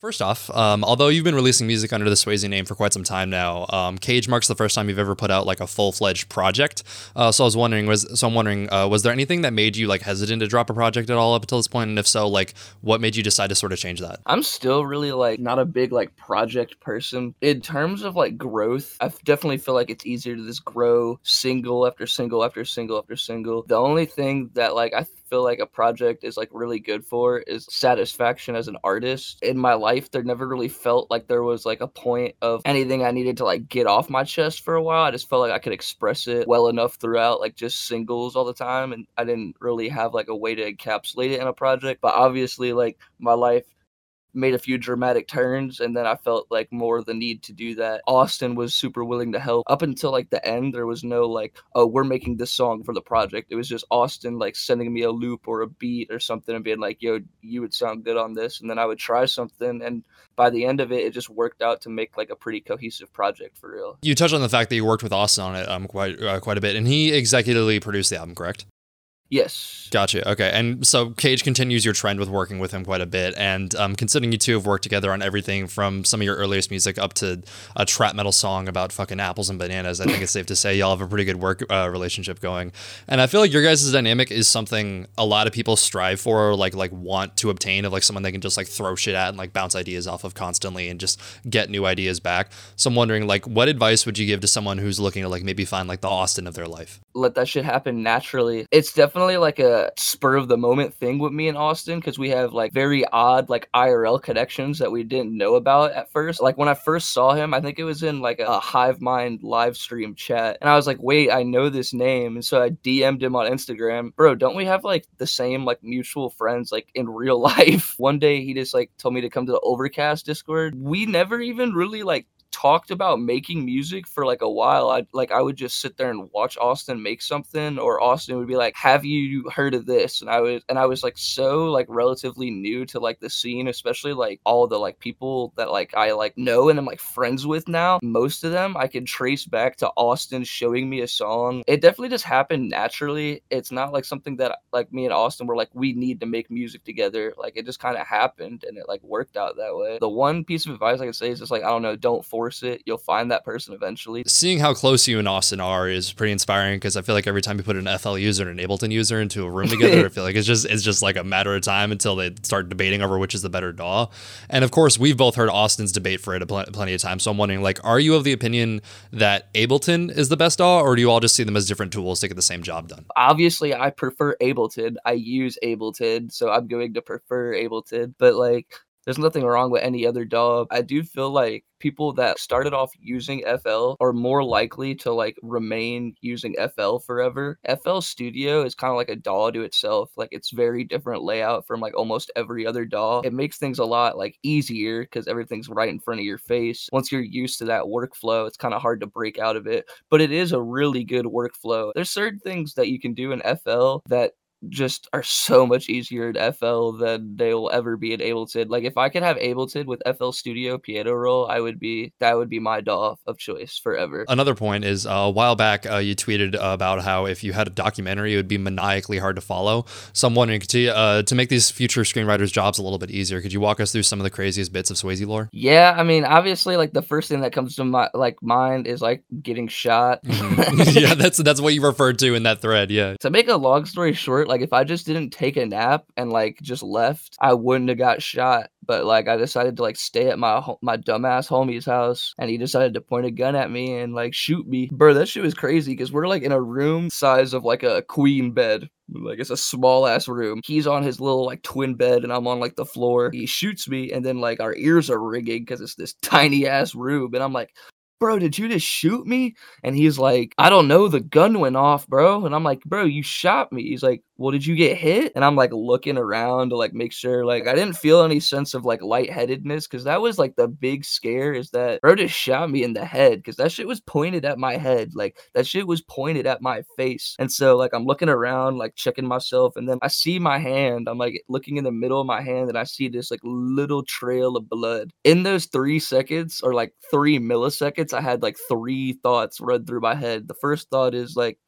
First off, um, although you've been releasing music under the swazy name for quite some time now, um, Cage marks the first time you've ever put out like a full fledged project. Uh, so I was wondering, was so I'm wondering, uh, was there anything that made you like hesitant to drop a project at all up until this point? And if so, like, what made you decide to sort of change that? I'm still really like not a big like project person. In terms of like growth, I definitely feel like it's easier to just grow single after single after single after single. The only thing that like I feel like a project is like really good for is satisfaction as an artist. In my life, there never really felt like there was like a point of anything I needed to like get off my chest for a while. I just felt like I could express it well enough throughout like just singles all the time and I didn't really have like a way to encapsulate it in a project. But obviously like my life made a few dramatic turns and then I felt like more the need to do that. Austin was super willing to help. Up until like the end there was no like oh we're making this song for the project. It was just Austin like sending me a loop or a beat or something and being like yo you would sound good on this and then I would try something and by the end of it it just worked out to make like a pretty cohesive project for real. You touched on the fact that you worked with Austin on it um quite uh, quite a bit and he executively produced the album, correct? Yes. Gotcha. Okay. And so Cage continues your trend with working with him quite a bit. And um, considering you two have worked together on everything from some of your earliest music up to a trap metal song about fucking apples and bananas, I think it's safe to say y'all have a pretty good work uh, relationship going. And I feel like your guys' dynamic is something a lot of people strive for or like like want to obtain of like someone they can just like throw shit at and like bounce ideas off of constantly and just get new ideas back. So I'm wondering like what advice would you give to someone who's looking to like maybe find like the Austin of their life? Let that shit happen naturally. It's definitely like a spur of the moment thing with me and Austin because we have like very odd like IRL connections that we didn't know about at first. Like when I first saw him, I think it was in like a Hive Mind live stream chat, and I was like, wait, I know this name, and so I DM'd him on Instagram, bro. Don't we have like the same like mutual friends like in real life? One day he just like told me to come to the Overcast Discord. We never even really like talked about making music for like a while. I like I would just sit there and watch Austin make something, or Austin would be like, "Have you heard of this?" And I was and I was like so like relatively new to like the scene, especially like all the like people that like I like know and I'm like friends with now. Most of them I can trace back to Austin showing me a song. It definitely just happened naturally. It's not like something that like me and Austin were like we need to make music together. Like it just kind of happened and it like worked out that way. The one piece of advice I can say is just like I don't know, don't force force it, you'll find that person eventually. Seeing how close you and Austin are is pretty inspiring because I feel like every time you put an FL user and an Ableton user into a room together, I feel like it's just it's just like a matter of time until they start debating over which is the better DAW. And of course, we've both heard Austin's debate for it pl- plenty of times. So I'm wondering, like, are you of the opinion that Ableton is the best DAW, or do you all just see them as different tools to get the same job done? Obviously, I prefer Ableton. I use Ableton, so I'm going to prefer Ableton. But like there's nothing wrong with any other DAW. I do feel like people that started off using FL are more likely to like remain using FL forever. FL Studio is kind of like a DAW to itself. Like it's very different layout from like almost every other DAW. It makes things a lot like easier because everything's right in front of your face. Once you're used to that workflow, it's kind of hard to break out of it. But it is a really good workflow. There's certain things that you can do in FL that just are so much easier in FL than they will ever be in Ableton. Like if I could have Ableton with FL Studio piano roll, I would be that would be my DAW of choice forever. Another point is uh, a while back uh, you tweeted about how if you had a documentary, it would be maniacally hard to follow. So I'm wondering to uh, to make these future screenwriters' jobs a little bit easier, could you walk us through some of the craziest bits of swazy lore? Yeah, I mean, obviously, like the first thing that comes to my like mind is like getting shot. Mm-hmm. yeah, that's that's what you referred to in that thread. Yeah. To make a long story short like if I just didn't take a nap and like just left, I wouldn't have got shot. But like I decided to like stay at my my dumbass homie's house, and he decided to point a gun at me and like shoot me. Bro, that shit was crazy because we're like in a room size of like a queen bed. Like it's a small ass room. He's on his little like twin bed, and I'm on like the floor. He shoots me, and then like our ears are ringing because it's this tiny ass room, and I'm like, bro, did you just shoot me? And he's like, I don't know, the gun went off, bro. And I'm like, bro, you shot me. He's like, well, did you get hit? And I'm like looking around to like make sure, like, I didn't feel any sense of like lightheadedness because that was like the big scare is that bro just shot me in the head because that shit was pointed at my head. Like, that shit was pointed at my face. And so, like, I'm looking around, like, checking myself. And then I see my hand. I'm like looking in the middle of my hand and I see this like little trail of blood. In those three seconds or like three milliseconds, I had like three thoughts run through my head. The first thought is like,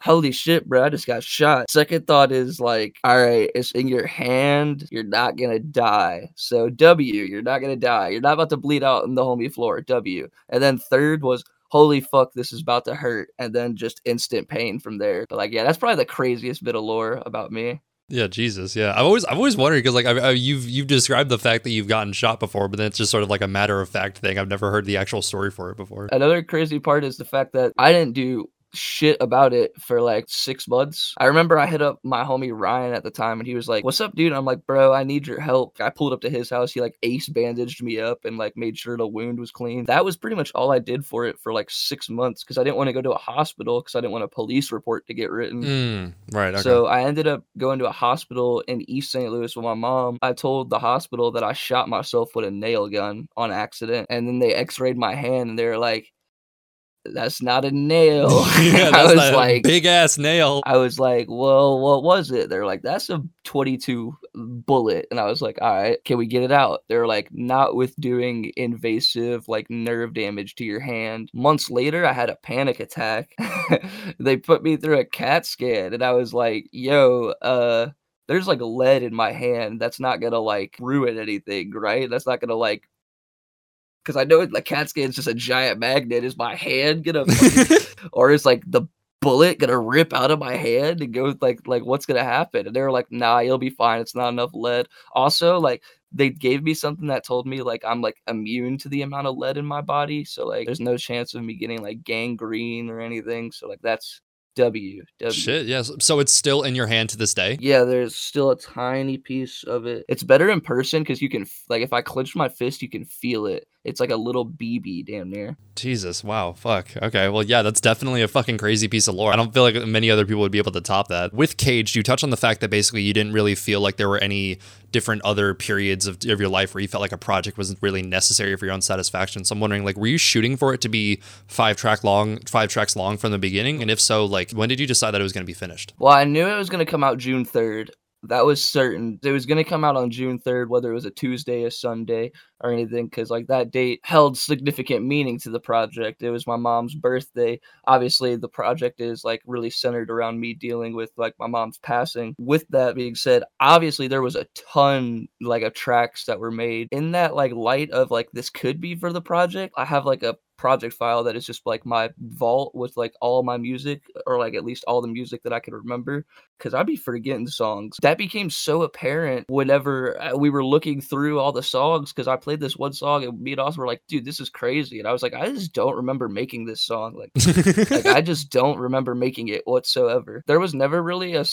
holy shit, bro, I just got shot. Second thought is like, all right, it's in your hand. You're not gonna die. So W, you're not gonna die. You're not about to bleed out on the homie floor. W. And then third was holy fuck, this is about to hurt, and then just instant pain from there. But like, yeah, that's probably the craziest bit of lore about me. Yeah, Jesus. Yeah, I've always I've always wondered because like I, I, you've you've described the fact that you've gotten shot before, but then it's just sort of like a matter of fact thing. I've never heard the actual story for it before. Another crazy part is the fact that I didn't do shit about it for like six months. I remember I hit up my homie Ryan at the time and he was like, What's up, dude? And I'm like, Bro, I need your help. I pulled up to his house. He like ace bandaged me up and like made sure the wound was clean. That was pretty much all I did for it for like six months because I didn't want to go to a hospital because I didn't want a police report to get written. Mm, right. Okay. So I ended up going to a hospital in East St. Louis with my mom. I told the hospital that I shot myself with a nail gun on accident. And then they x rayed my hand and they were like, that's not a nail. yeah, I was like, big ass nail. I was like, well, what was it? They're like, that's a 22 bullet. And I was like, all right, can we get it out? They're like, not with doing invasive, like nerve damage to your hand. Months later, I had a panic attack. they put me through a CAT scan, and I was like, yo, uh, there's like lead in my hand that's not gonna like ruin anything, right? That's not gonna like because I know like CAT scan's just a giant magnet. Is my hand gonna, or is like the bullet gonna rip out of my hand and go like like what's gonna happen? And they're like, nah, you'll be fine. It's not enough lead. Also, like they gave me something that told me like I'm like immune to the amount of lead in my body, so like there's no chance of me getting like gangrene or anything. So like that's W. w. Shit, yes. So it's still in your hand to this day? Yeah, there's still a tiny piece of it. It's better in person because you can, like, if I clench my fist, you can feel it. It's like a little BB damn near. Jesus, wow, fuck. Okay, well, yeah, that's definitely a fucking crazy piece of lore. I don't feel like many other people would be able to top that. With Cage, you touch on the fact that basically you didn't really feel like there were any different other periods of, of your life where you felt like a project wasn't really necessary for your own satisfaction. So I'm wondering, like, were you shooting for it to be five track long, five tracks long from the beginning? And if so, like, when did you decide that it was going to be finished? Well, I knew it was going to come out June 3rd. That was certain. It was going to come out on June 3rd, whether it was a Tuesday, a Sunday, or anything, because like that date held significant meaning to the project. It was my mom's birthday. Obviously, the project is like really centered around me dealing with like my mom's passing. With that being said, obviously there was a ton like of tracks that were made in that like light of like this could be for the project. I have like a project file that is just like my vault with like all my music or like at least all the music that I could remember because I'd be forgetting songs. That became so apparent whenever uh, we were looking through all the songs because I played this one song and me and Austin were like, dude, this is crazy. And I was like, I just don't remember making this song. Like, like I just don't remember making it whatsoever. There was never really a,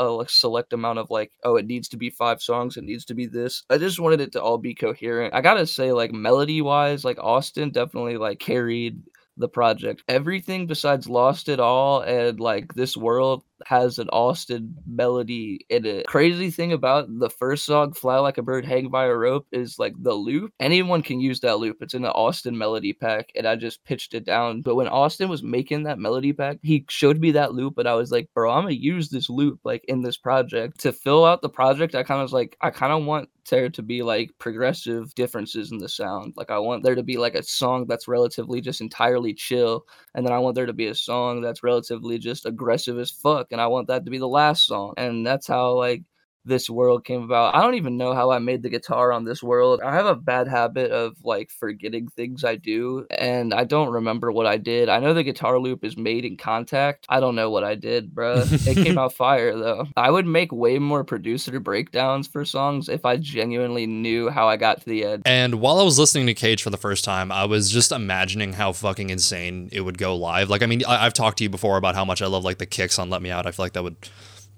a select amount of like, oh, it needs to be five songs, it needs to be this. I just wanted it to all be coherent. I gotta say, like melody wise, like Austin definitely like carried the project. Everything besides Lost It All and like This World has an Austin melody in it. Crazy thing about the first song, Fly Like a Bird, Hang by a Rope, is like the loop. Anyone can use that loop. It's in the Austin melody pack, and I just pitched it down. But when Austin was making that melody pack, he showed me that loop, and I was like, bro, I'm gonna use this loop like in this project. To fill out the project, I kind of was like, I kind of want there to be like progressive differences in the sound. Like I want there to be like a song that's relatively just entirely chill, and then I want there to be a song that's relatively just aggressive as fuck and I want that to be the last song. And that's how like this world came about. I don't even know how I made the guitar on this world. I have a bad habit of like forgetting things I do, and I don't remember what I did. I know the guitar loop is made in Kontakt. I don't know what I did, bro. it came out fire though. I would make way more producer breakdowns for songs if I genuinely knew how I got to the end. And while I was listening to Cage for the first time, I was just imagining how fucking insane it would go live. Like, I mean, I- I've talked to you before about how much I love like the kicks on Let Me Out. I feel like that would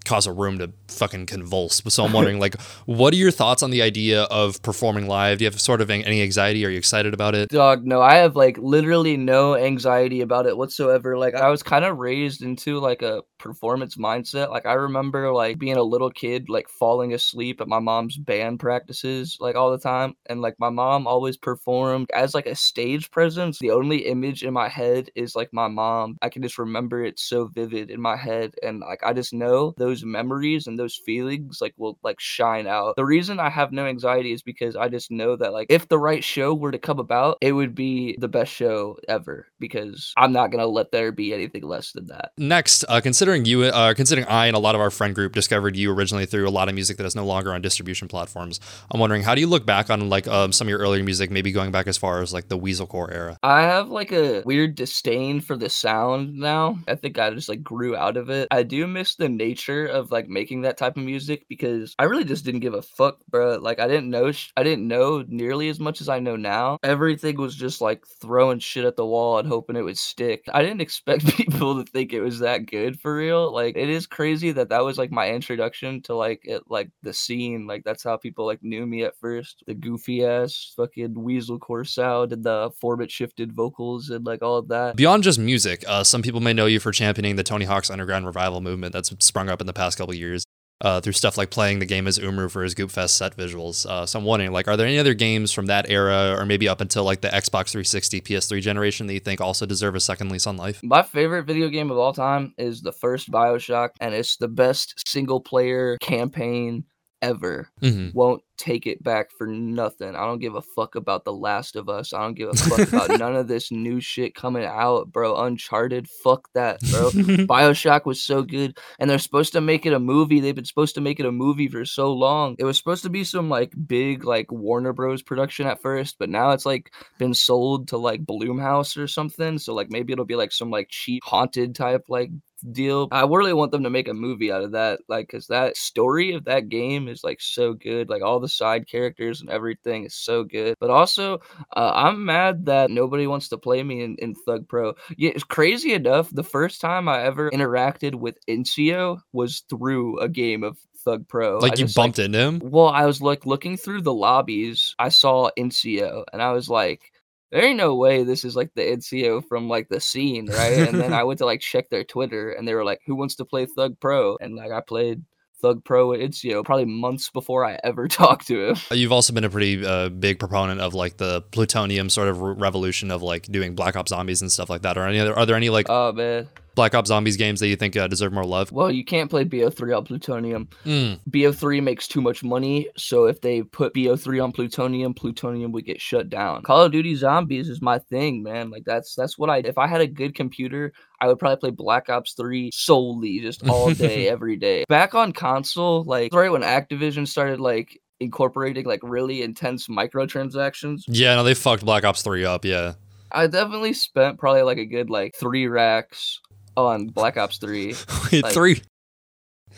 cause a room to fucking convulse. So I'm wondering, like, what are your thoughts on the idea of performing live? Do you have sort of any anxiety? Are you excited about it? Dog, no, I have like literally no anxiety about it whatsoever. Like, I was kind of raised into like a performance mindset. Like, I remember like being a little kid, like falling asleep at my mom's band practices, like all the time. And like my mom always performed as like a stage presence. The only image in my head is like my mom. I can just remember it so vivid in my head. And like, I just know those memories and those feelings like will like shine out. The reason I have no anxiety is because I just know that like if the right show were to come about, it would be the best show ever. Because I'm not gonna let there be anything less than that. Next, uh, considering you, uh, considering I and a lot of our friend group discovered you originally through a lot of music that is no longer on distribution platforms, I'm wondering how do you look back on like um, some of your earlier music, maybe going back as far as like the Weaselcore era? I have like a weird disdain for the sound now. I think I just like grew out of it. I do miss the nature of like making that type of music because I really just didn't give a fuck, bro. Like I didn't know, sh- I didn't know nearly as much as I know now. Everything was just like throwing shit at the wall and hoping it would stick. I didn't expect people to think it was that good for real. Like it is crazy that that was like my introduction to like it, like the scene. Like that's how people like knew me at first. The goofy ass fucking Weaselcore sound and the four bit shifted vocals and like all of that. Beyond just music, uh, some people may know you for championing the Tony Hawk's Underground revival movement that's sprung up in the past couple years. Uh, through stuff like playing the game as Umru for his Goopfest set visuals. Uh, so I'm wondering, like, are there any other games from that era, or maybe up until like the Xbox 360, PS3 generation, that you think also deserve a second lease on life? My favorite video game of all time is the first Bioshock, and it's the best single player campaign ever. Mm-hmm. Won't take it back for nothing. I don't give a fuck about The Last of Us. I don't give a fuck about none of this new shit coming out, bro. Uncharted, fuck that, bro. Bioshock was so good, and they're supposed to make it a movie. They've been supposed to make it a movie for so long. It was supposed to be some like big like Warner Bros. production at first, but now it's like been sold to like Blumhouse or something. So like maybe it'll be like some like cheap haunted type like deal. I really want them to make a movie out of that, like, cause that story of that game is like so good. Like all the side characters and everything is so good. But also, uh, I'm mad that nobody wants to play me in, in Thug Pro. Yeah, it's crazy enough. The first time I ever interacted with Incio was through a game of Thug Pro. Like I you just, bumped into him? Well, I was like looking through the lobbies. I saw Incio, and I was like, there ain't no way this is like the NCO from like the scene, right? And then I went to like check their Twitter and they were like, Who wants to play Thug Pro? And like I played Thug Pro at NCO probably months before I ever talked to him. You've also been a pretty uh, big proponent of like the plutonium sort of revolution of like doing Black Ops Zombies and stuff like that. Or any other? Are there any like Oh man. Black Ops Zombies games that you think uh, deserve more love? Well, you can't play BO3 on plutonium. Mm. BO3 makes too much money, so if they put BO3 on plutonium, plutonium would get shut down. Call of Duty Zombies is my thing, man. Like that's that's what I if I had a good computer, I would probably play Black Ops 3 solely just all day every day. Back on console, like right when Activision started like incorporating like really intense microtransactions, Yeah, no, they fucked Black Ops 3 up. Yeah. I definitely spent probably like a good like 3 racks Oh, on Black Ops 3. Wait, Like- three.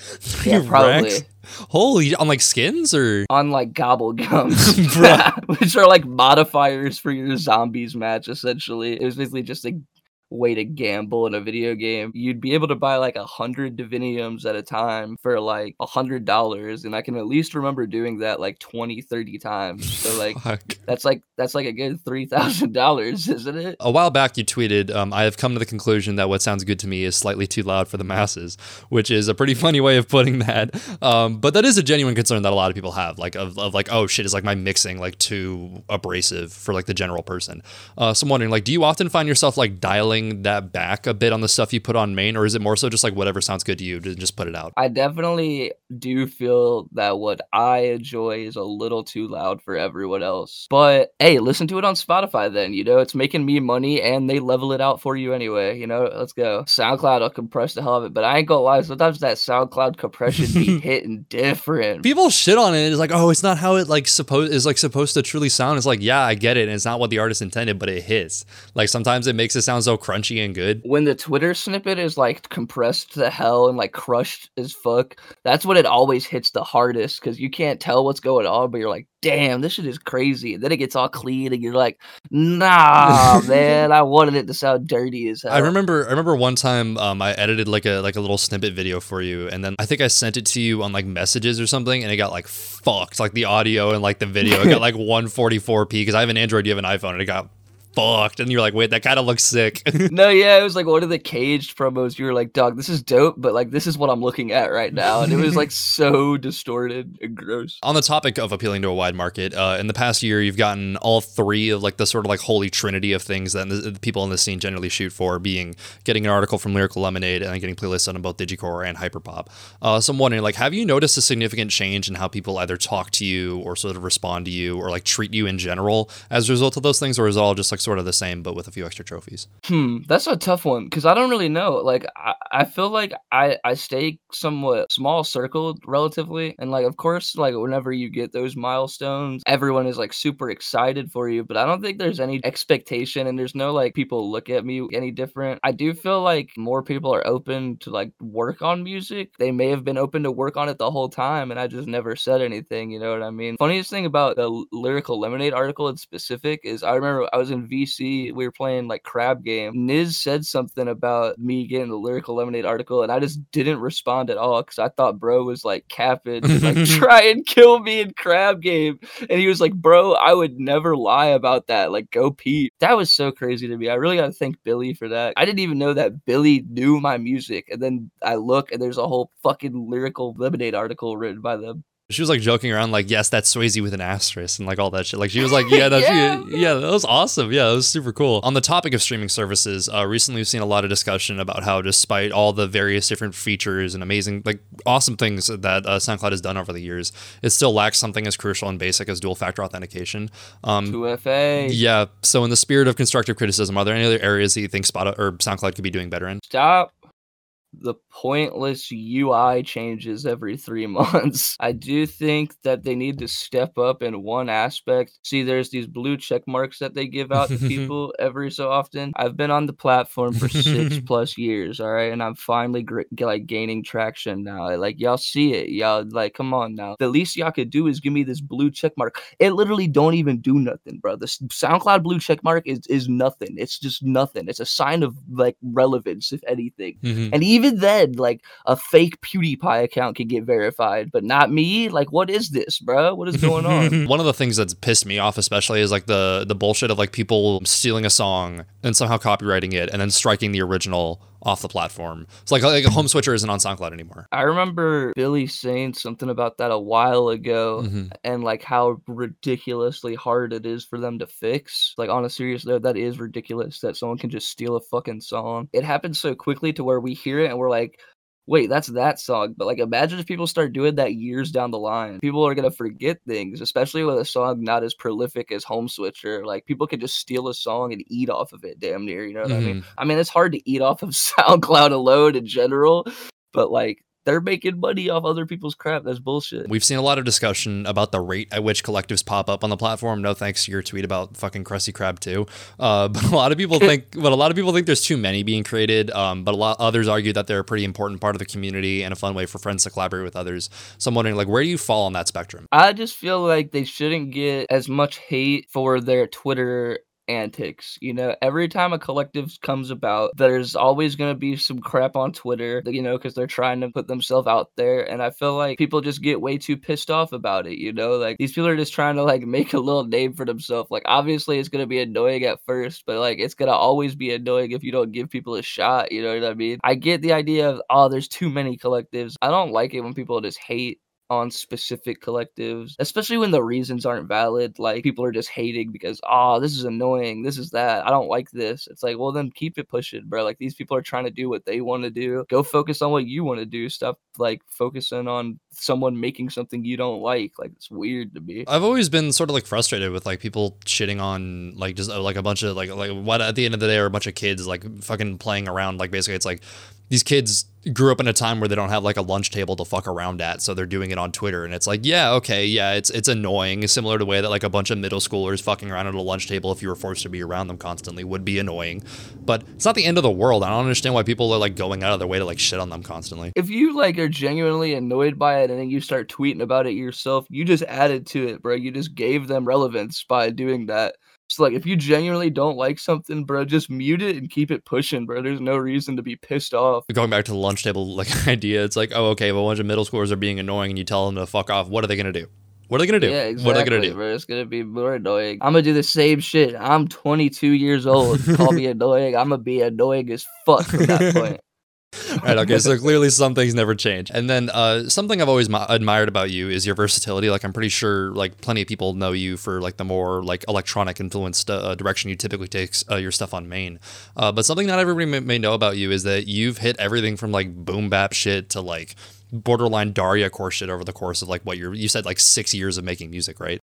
Three Yeah, probably. racks? Holy, on like skins or? on like gobble gums, which are like modifiers for your zombies match. Essentially, it was basically just a way to gamble in a video game. You'd be able to buy like a hundred diviniums at a time for like a hundred dollars, and I can at least remember doing that like 20, 30 times. So like Fuck. that's like that's like a good three thousand dollars, isn't it? A while back, you tweeted, um, I have come to the conclusion that what sounds good to me is slightly too loud for the masses, which is a pretty funny way of putting that. Um, but that is a genuine concern that a lot of people have, like, of, of like, oh shit, is like my mixing like too abrasive for like the general person. Uh, so I'm wondering, like, do you often find yourself like dialing that back a bit on the stuff you put on main, or is it more so just like whatever sounds good to you to just put it out? I definitely do feel that what I enjoy is a little too loud for everyone else. But hey, listen to it on Spotify then. You know, it's making me money and they level it out for you anyway. You know, let's go. SoundCloud I'll compress the hell of it, but I ain't gonna lie, sometimes that SoundCloud compression be hitting different. people shit on it. It's like, oh, it's not how it like supposed is like supposed to truly sound. It's like, yeah, I get it, and it's not what the artist intended, but it hits. Like sometimes it makes it sound so crunchy and good. when the Twitter snippet is like compressed to hell and like crushed as fuck, that's when it always hits the hardest because you can't tell what's going on, but you're like, damn, this shit is crazy. And then it gets all clean and you're like, nah, man, I wanted it to sound dirty as hell. I remember I remember one time um, I edited like a like a little snippet video for you and then I think I sent it to you on like messages or something and it got like fucked like the audio and like the video it got like 144p because I have an Android you have an iPhone and it got fucked and you're like wait that kind of looks sick No, yeah, it was like one of the caged promos. You were like, dog, this is dope, but like, this is what I'm looking at right now. And it was like so distorted and gross. on the topic of appealing to a wide market uh, in the past year you've gotten all three of like the sort of like holy trinity of things that the, people in the scene generally shoot for being getting an article from lyrical lemonade and then getting playlists on both digicore and hyperpop uh, so i'm wondering like have you noticed a significant change in how people either talk to you or sort of respond to you or like treat you in general as a result of those things or is it all just like sort of the same, but with a few extra trophies? Hmm, that's a tough one because I don't really know. Like, I, I feel like I I stay somewhat small circled relatively, and like of course, like whenever you get those milestones, everyone is like super excited for you. But I don't think there's any expectation, and there's no like people look at me any different. I do feel like more people are open to like work on music. They may have been open to work on it the whole time, and I just never said anything. You know what I mean? Funniest thing about the lyrical lemonade article in specific is I remember I was in VC, we were playing like crab game. Niz said something about me getting the lyrical lemonade article, and I just didn't respond at all because I thought bro was like capping, like try and kill me in crab game, and he was like, bro, I would never lie about that. Like go Pete. That was so crazy to me. I really got to thank Billy for that. I didn't even know that Billy knew my music, and then I look and there's a whole fucking lyrical lemonade article written by them. She was like joking around, like, yes, that's swazy with an asterisk and like all that shit. Like, she was like, yeah, that's, yeah. yeah, that was awesome. Yeah, that was super cool. On the topic of streaming services, uh, recently we've seen a lot of discussion about how, despite all the various different features and amazing, like, awesome things that uh, SoundCloud has done over the years, it still lacks something as crucial and basic as dual factor authentication. Um, 2FA. Yeah. So, in the spirit of constructive criticism, are there any other areas that you think Spotify or SoundCloud could be doing better in? Stop the pointless UI changes every three months. I do think that they need to step up in one aspect. See, there's these blue check marks that they give out to people every so often. I've been on the platform for six plus years, all right, and I'm finally gr- like gaining traction now. Like y'all see it, y'all like, come on now. The least y'all could do is give me this blue check mark. It literally don't even do nothing, bro. The SoundCloud blue check mark is is nothing. It's just nothing. It's a sign of like relevance, if anything, mm-hmm. and even even then, like a fake PewDiePie account can get verified, but not me. Like, what is this, bro? What is going on? One of the things that's pissed me off, especially, is like the the bullshit of like people stealing a song and somehow copywriting it and then striking the original off the platform. It's like, like a home switcher isn't on SoundCloud anymore. I remember Billy saying something about that a while ago mm-hmm. and like how ridiculously hard it is for them to fix. Like on a serious note, that is ridiculous that someone can just steal a fucking song. It happens so quickly to where we hear it and we're like, wait, that's that song. But like, imagine if people start doing that years down the line. People are gonna forget things, especially with a song not as prolific as Home Switcher. Like, people could just steal a song and eat off of it, damn near. You know what mm-hmm. I mean? Mm-hmm. I mean, it's hard to eat off of SoundCloud alone in general, but like they're making money off other people's crap. That's bullshit. We've seen a lot of discussion about the rate at which collectives pop up on the platform. No thanks to your tweet about fucking Krusty Krab too. Uh, but a lot of people think, but a lot of people think there's too many being created. Um, but a lot others argue that they're a pretty important part of the community and a fun way for friends to collaborate with others. So I'm wondering, like, where do you fall on that spectrum? I just feel like they shouldn't get as much hate for their Twitter antics. You know, every time a collective comes about, there's always going to be some crap on Twitter, you know, because they're trying to put themselves out there. And I feel like people just get way too pissed off about it, you know? Like these people are just trying to like make a little name for themselves. Like obviously it's going to be annoying at first, but like it's going to always be annoying if you don't give people a shot, you know what I mean? I get the idea of, oh, there's too many collectives. I don't like it when people just hate on specific collectives, especially when the reasons aren't valid. Like people are just hating because, oh, this is annoying. This is that. I don't like this. It's like, well, then keep it pushing, bro. Like these people are trying to do what they want to do. Go focus on what you want to do. Stop like focusing on someone making something you don't like. Like it's weird to me. I've always been sort of like frustrated with like people shitting on like just uh, like a bunch of like like what at the end of the day are a bunch of kids like fucking playing around. Like basically, it's like these kids grew up in a time where they don't have like a lunch table to fuck around at, so they're doing it on Twitter, and it's like, yeah, okay, yeah, it's it's annoying, similar to the way that like a bunch of middle schoolers fucking around at a lunch table if you were forced to be around them constantly would be annoying, but it's not the end of the world. I don't understand why people are like going out of their way to like shit on them constantly. If you like are genuinely annoyed by it and then you start tweeting about it yourself, you just added to it, bro. You just gave them relevance by doing that. So like if you genuinely don't like something, bro, just mute it and keep it pushing, bro. There's no reason to be pissed off. Going back to the lunch table like idea, it's like, oh, okay, if a bunch of middle schoolers are being annoying and you tell them to fuck off, what are they gonna do? What are they gonna do? Yeah, exactly, what are they gonna do? Bro. It's gonna be more annoying. I'm gonna do the same shit. I'm 22 years old. Call me annoying. I'm gonna be annoying as fuck from that point. right. Okay. So clearly, some things never change. And then uh, something I've always admired about you is your versatility. Like I'm pretty sure like plenty of people know you for like the more like electronic influenced uh, direction you typically take uh, your stuff on main. Uh, but something not everybody may, may know about you is that you've hit everything from like boom bap shit to like borderline Daria core shit over the course of like what you're you said like six years of making music, right?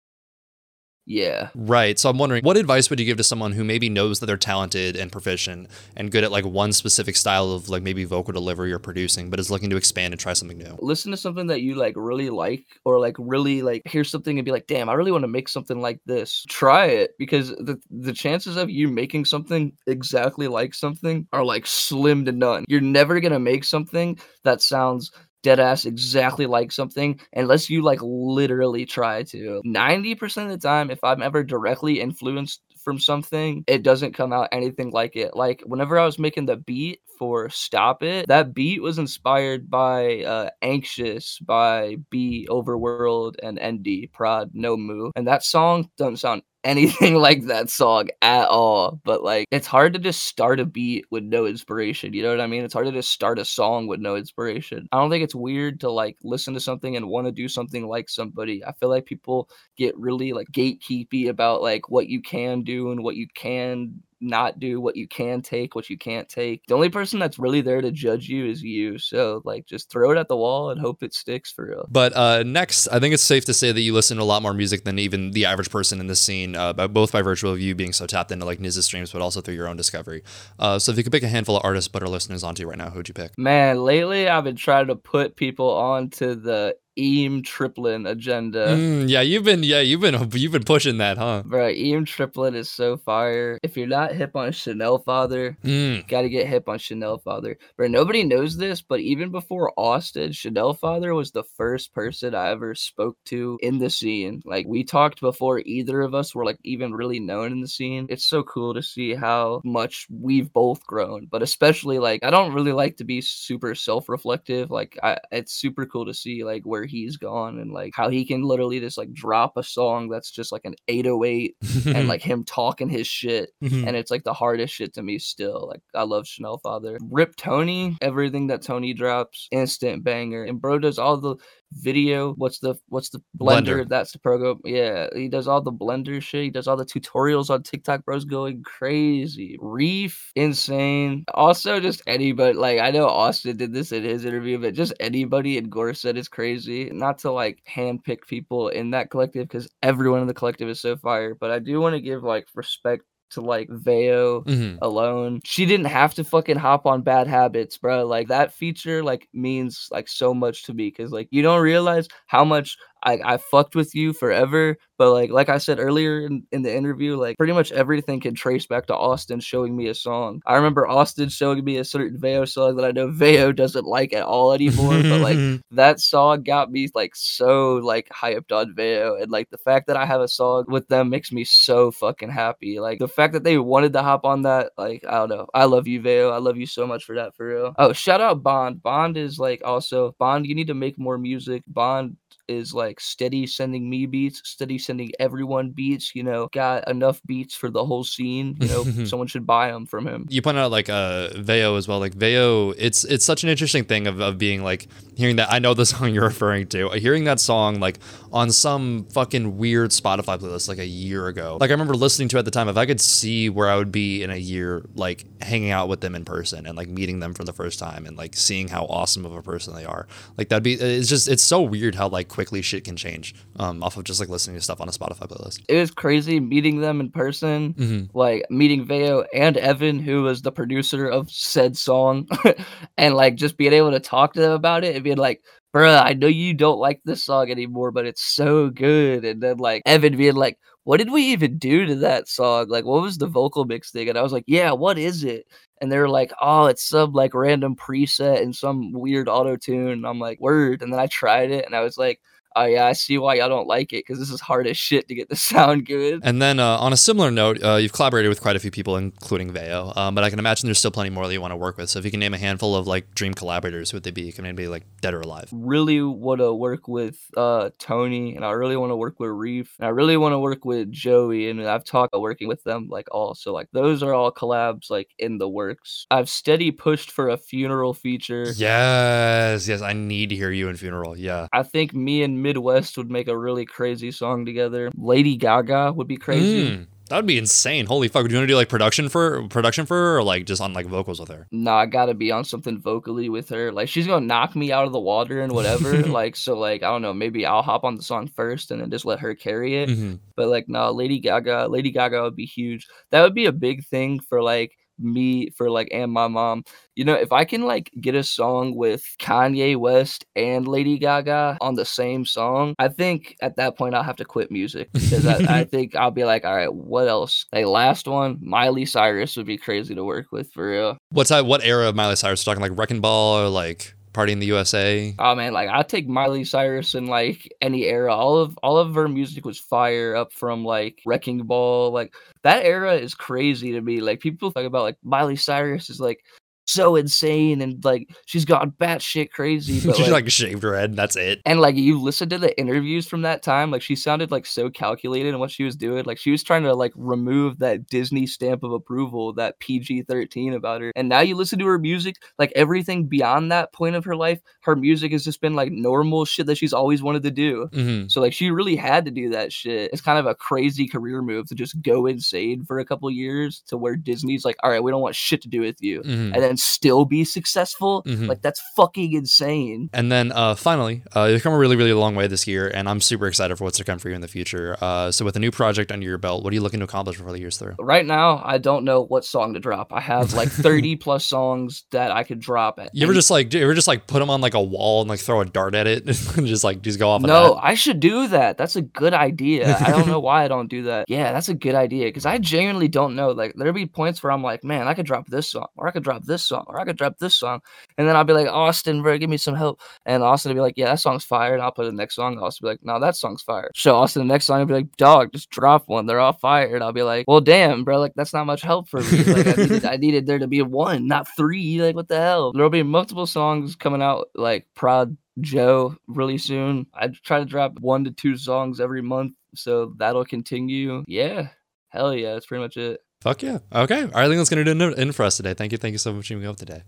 Yeah. Right. So I'm wondering, what advice would you give to someone who maybe knows that they're talented and proficient and good at like one specific style of like maybe vocal delivery or producing, but is looking to expand and try something new? Listen to something that you like really like, or like really like hear something and be like, damn, I really want to make something like this. Try it because the the chances of you making something exactly like something are like slim to none. You're never gonna make something that sounds dead ass exactly like something unless you like literally try to. 90% of the time, if I'm ever directly influenced from something, it doesn't come out anything like it. Like whenever I was making the beat for Stop It, that beat was inspired by uh, Anxious by B Overworld and ND Prod No Moo. And that song doesn't sound anything like that song at all. But like, it's hard to just start a beat with no inspiration. You know what I mean? It's hard to just start a song with no inspiration. I don't think it's weird to like listen to something and want to do something like somebody. I feel like people get really like gatekeepy about like what you can do and what you can not do what you can take, what you can't take. The only person that's really there to judge you is you. So like just throw it at the wall and hope it sticks for real. But uh, next, I think it's safe to say that you listen to a lot more music than even the average person in this scene, uh, both by virtue of you being so tapped into like Niz's streams, but also through your own discovery. Uh, so if you could pick a handful of artists but our listeners onto you right now, who'd you pick? Man, lately I've been trying to put people onto the Eem Triplin agenda. Mm, yeah, you've been yeah you've been you've been pushing that, huh? Bro, Eem Triplin is so fire. If you're not hip on Chanel Father, mm. gotta get hip on Chanel Father. Bro, nobody knows this, but even before Austin, Chanel Father was the first person I ever spoke to in the scene. Like we talked before either of us were like even really known in the scene. It's so cool to see how much we've both grown, but especially like I don't really like to be super self-reflective. Like I, it's super cool to see like where he's gone and like how he can literally just like drop a song that's just like an 808 and like him talking his shit Mhm. and it's like the hardest shit to me still like i love chanel father. Rip tony everything that tony drops instant banger. And bro does all the video what's the what's the blender, Blender. that's the program yeah he does all the blender shit he does all the tutorials on tiktok bro's going crazy. Reef insane. Also just anybody like i know austin did this in his interview but just anybody in gore said is crazy not to like handpick people in that collective because everyone in the collective is so fire but i do want to give like respect to like Veo Mhm. alone. She didn't have to fucking hop on bad habits, bro. Like that feature like means like so much to me because like you don't realize how much I, I fucked with you forever. But like like I said earlier in, in the interview, like pretty much everything can trace back to Austin showing me a song. I remember Austin showing me a certain Veo song that I know Veo doesn't like at all anymore. but like that song got me like so like hyped on Veo and like the fact that I have a song with them makes me so fucking happy. Like the fact that they wanted to hop on that, like I don't know. I love you, Veo. I love you so much for that for real. Oh, shout out Bond. Bond is like also Bond, you need to make more music. Bond is like steady sending me beats, steady sending everyone beats, you know, got enough beats for the whole scene. You know, someone should buy them from him. you pointed out like uh Veo as well. Like Veo, it's it's such an interesting thing of, of being like hearing that. I know the song you're referring to. Hearing that song like on some fucking weird Spotify playlist like a year ago. Like I remember listening to it at the time. If I could see where I would be in a year, like hanging out with them in person and like meeting them for the first time and like seeing how awesome of a person they are. Like that'd be. It's just it's so weird how like quickly shit can change um off of just like listening to stuff on a Spotify playlist. It was crazy meeting them in person. Mhm. like meeting Veo and Evan, who was the producer of said song, and like just being able to talk to them about it and being like, bruh, I know you don't like this song anymore, but it's so good. And then like Evan being like, what did we even do to that song? Like, what was the vocal mix thing? And I was like, yeah, what is it? And they're like, oh, it's some like random preset and some weird auto tune. I'm like, word. And then I tried it and I was like, oh yeah, I see why y'all don't like it because this is hard as shit to get the sound good. And then uh, on a similar note, uh, you've collaborated with quite a few people, including Veo. Um, but I can imagine there's still plenty more that you want to work with. So if you can name a handful of like dream collaborators, who would they be? Can maybe like dead or alive? really want to work with uh Tony and I really want to work with Reef and I really want to work with Joey and I've talked about working with them like all so like those are all collabs like in the works. I've steady pushed for a funeral feature. Yes, yes. I need to hear you in funeral. Yeah. I think me and midwxst would make a really crazy song together. Lady Gaga would be crazy. Mm. That would be insane. Holy fuck! Would you want to do like production for production for her, or like just on like vocals with her? No, I gotta be on something vocally with her. Like she's gonna knock me out of the water and whatever. like so, like I don't know. Maybe I'll hop on the song first and then just let her carry it. hmm But like, no, Lady Gaga, Lady Gaga would be huge. That would be a big thing for like me, for like, and my mom. You know, if I can like get a song with Kanye West and Lady Gaga on the same song, I think at that point I'll have to quit music because I, I think I'll be like, all right, what else? Like last one, Miley Cyrus would be crazy to work with for real. What's that? What era of Miley Cyrus? Talking like Wrecking Ball or like Party in the USA? Oh man, like I take Miley Cyrus in like any era. All of all of her music was fire up from like Wrecking Ball. Like that era is crazy to me. Like people talk about like Miley Cyrus is like so insane and like she's gone batshit crazy. But she like, like shaved her head. And that's it. and like you listen to the interviews from that time, like she sounded like so calculated in what she was doing. Like she was trying to like remove that Disney stamp of approval, that PG 13 about her. And now you listen to her music, like everything beyond that point of her life, her music has just been like normal shit that she's always wanted to do. hmm So like she really had to do that shit. It's kind of a crazy career move to just go insane for a couple years to where Disney's like, all right, we don't want shit to do with you. hmm And then still be successful. Mhm. Like that's fucking insane. And then uh, finally, uh, you've come a really, really long way this year, and I'm super excited for what's to come for you in the future. Uh, so, with a new project under your belt, what are you looking to accomplish before the year's through? Right now, I don't know what song to drop. I have like 30 plus songs that I could drop at. You ever just like, you ever just like put them on like a wall and like throw a dart at it and just like just go off? No, I should do that. That's a good idea. I don't know why I don't do that. Yeah, that's a good idea because I genuinely don't know. Like, there'll be points where I'm like, man, I could drop this song, or I could drop this song, or I could drop this song, and then I'll be like, Austin, bro, give me some help. And Austin will be like, yeah, that song's fire, and I'll put the next song. I'll also be like, no, that song's fire. Show Austin the next song, and be like, dog, just drop one. They're all fire, and I'll be like, well, damn, bro, like that's not much help for me. Like, I needed, I needed there to be one, not three. Like, what the hell? There'll be multiple songs coming out, like Prod Joe really soon. I try to drop one to two songs every month, so that'll continue. Yeah, hell yeah, that's pretty much it. Fuck yeah. Okay. All right, I think that's gonna do it in for us today. Thank you. Thank you so much for being up today.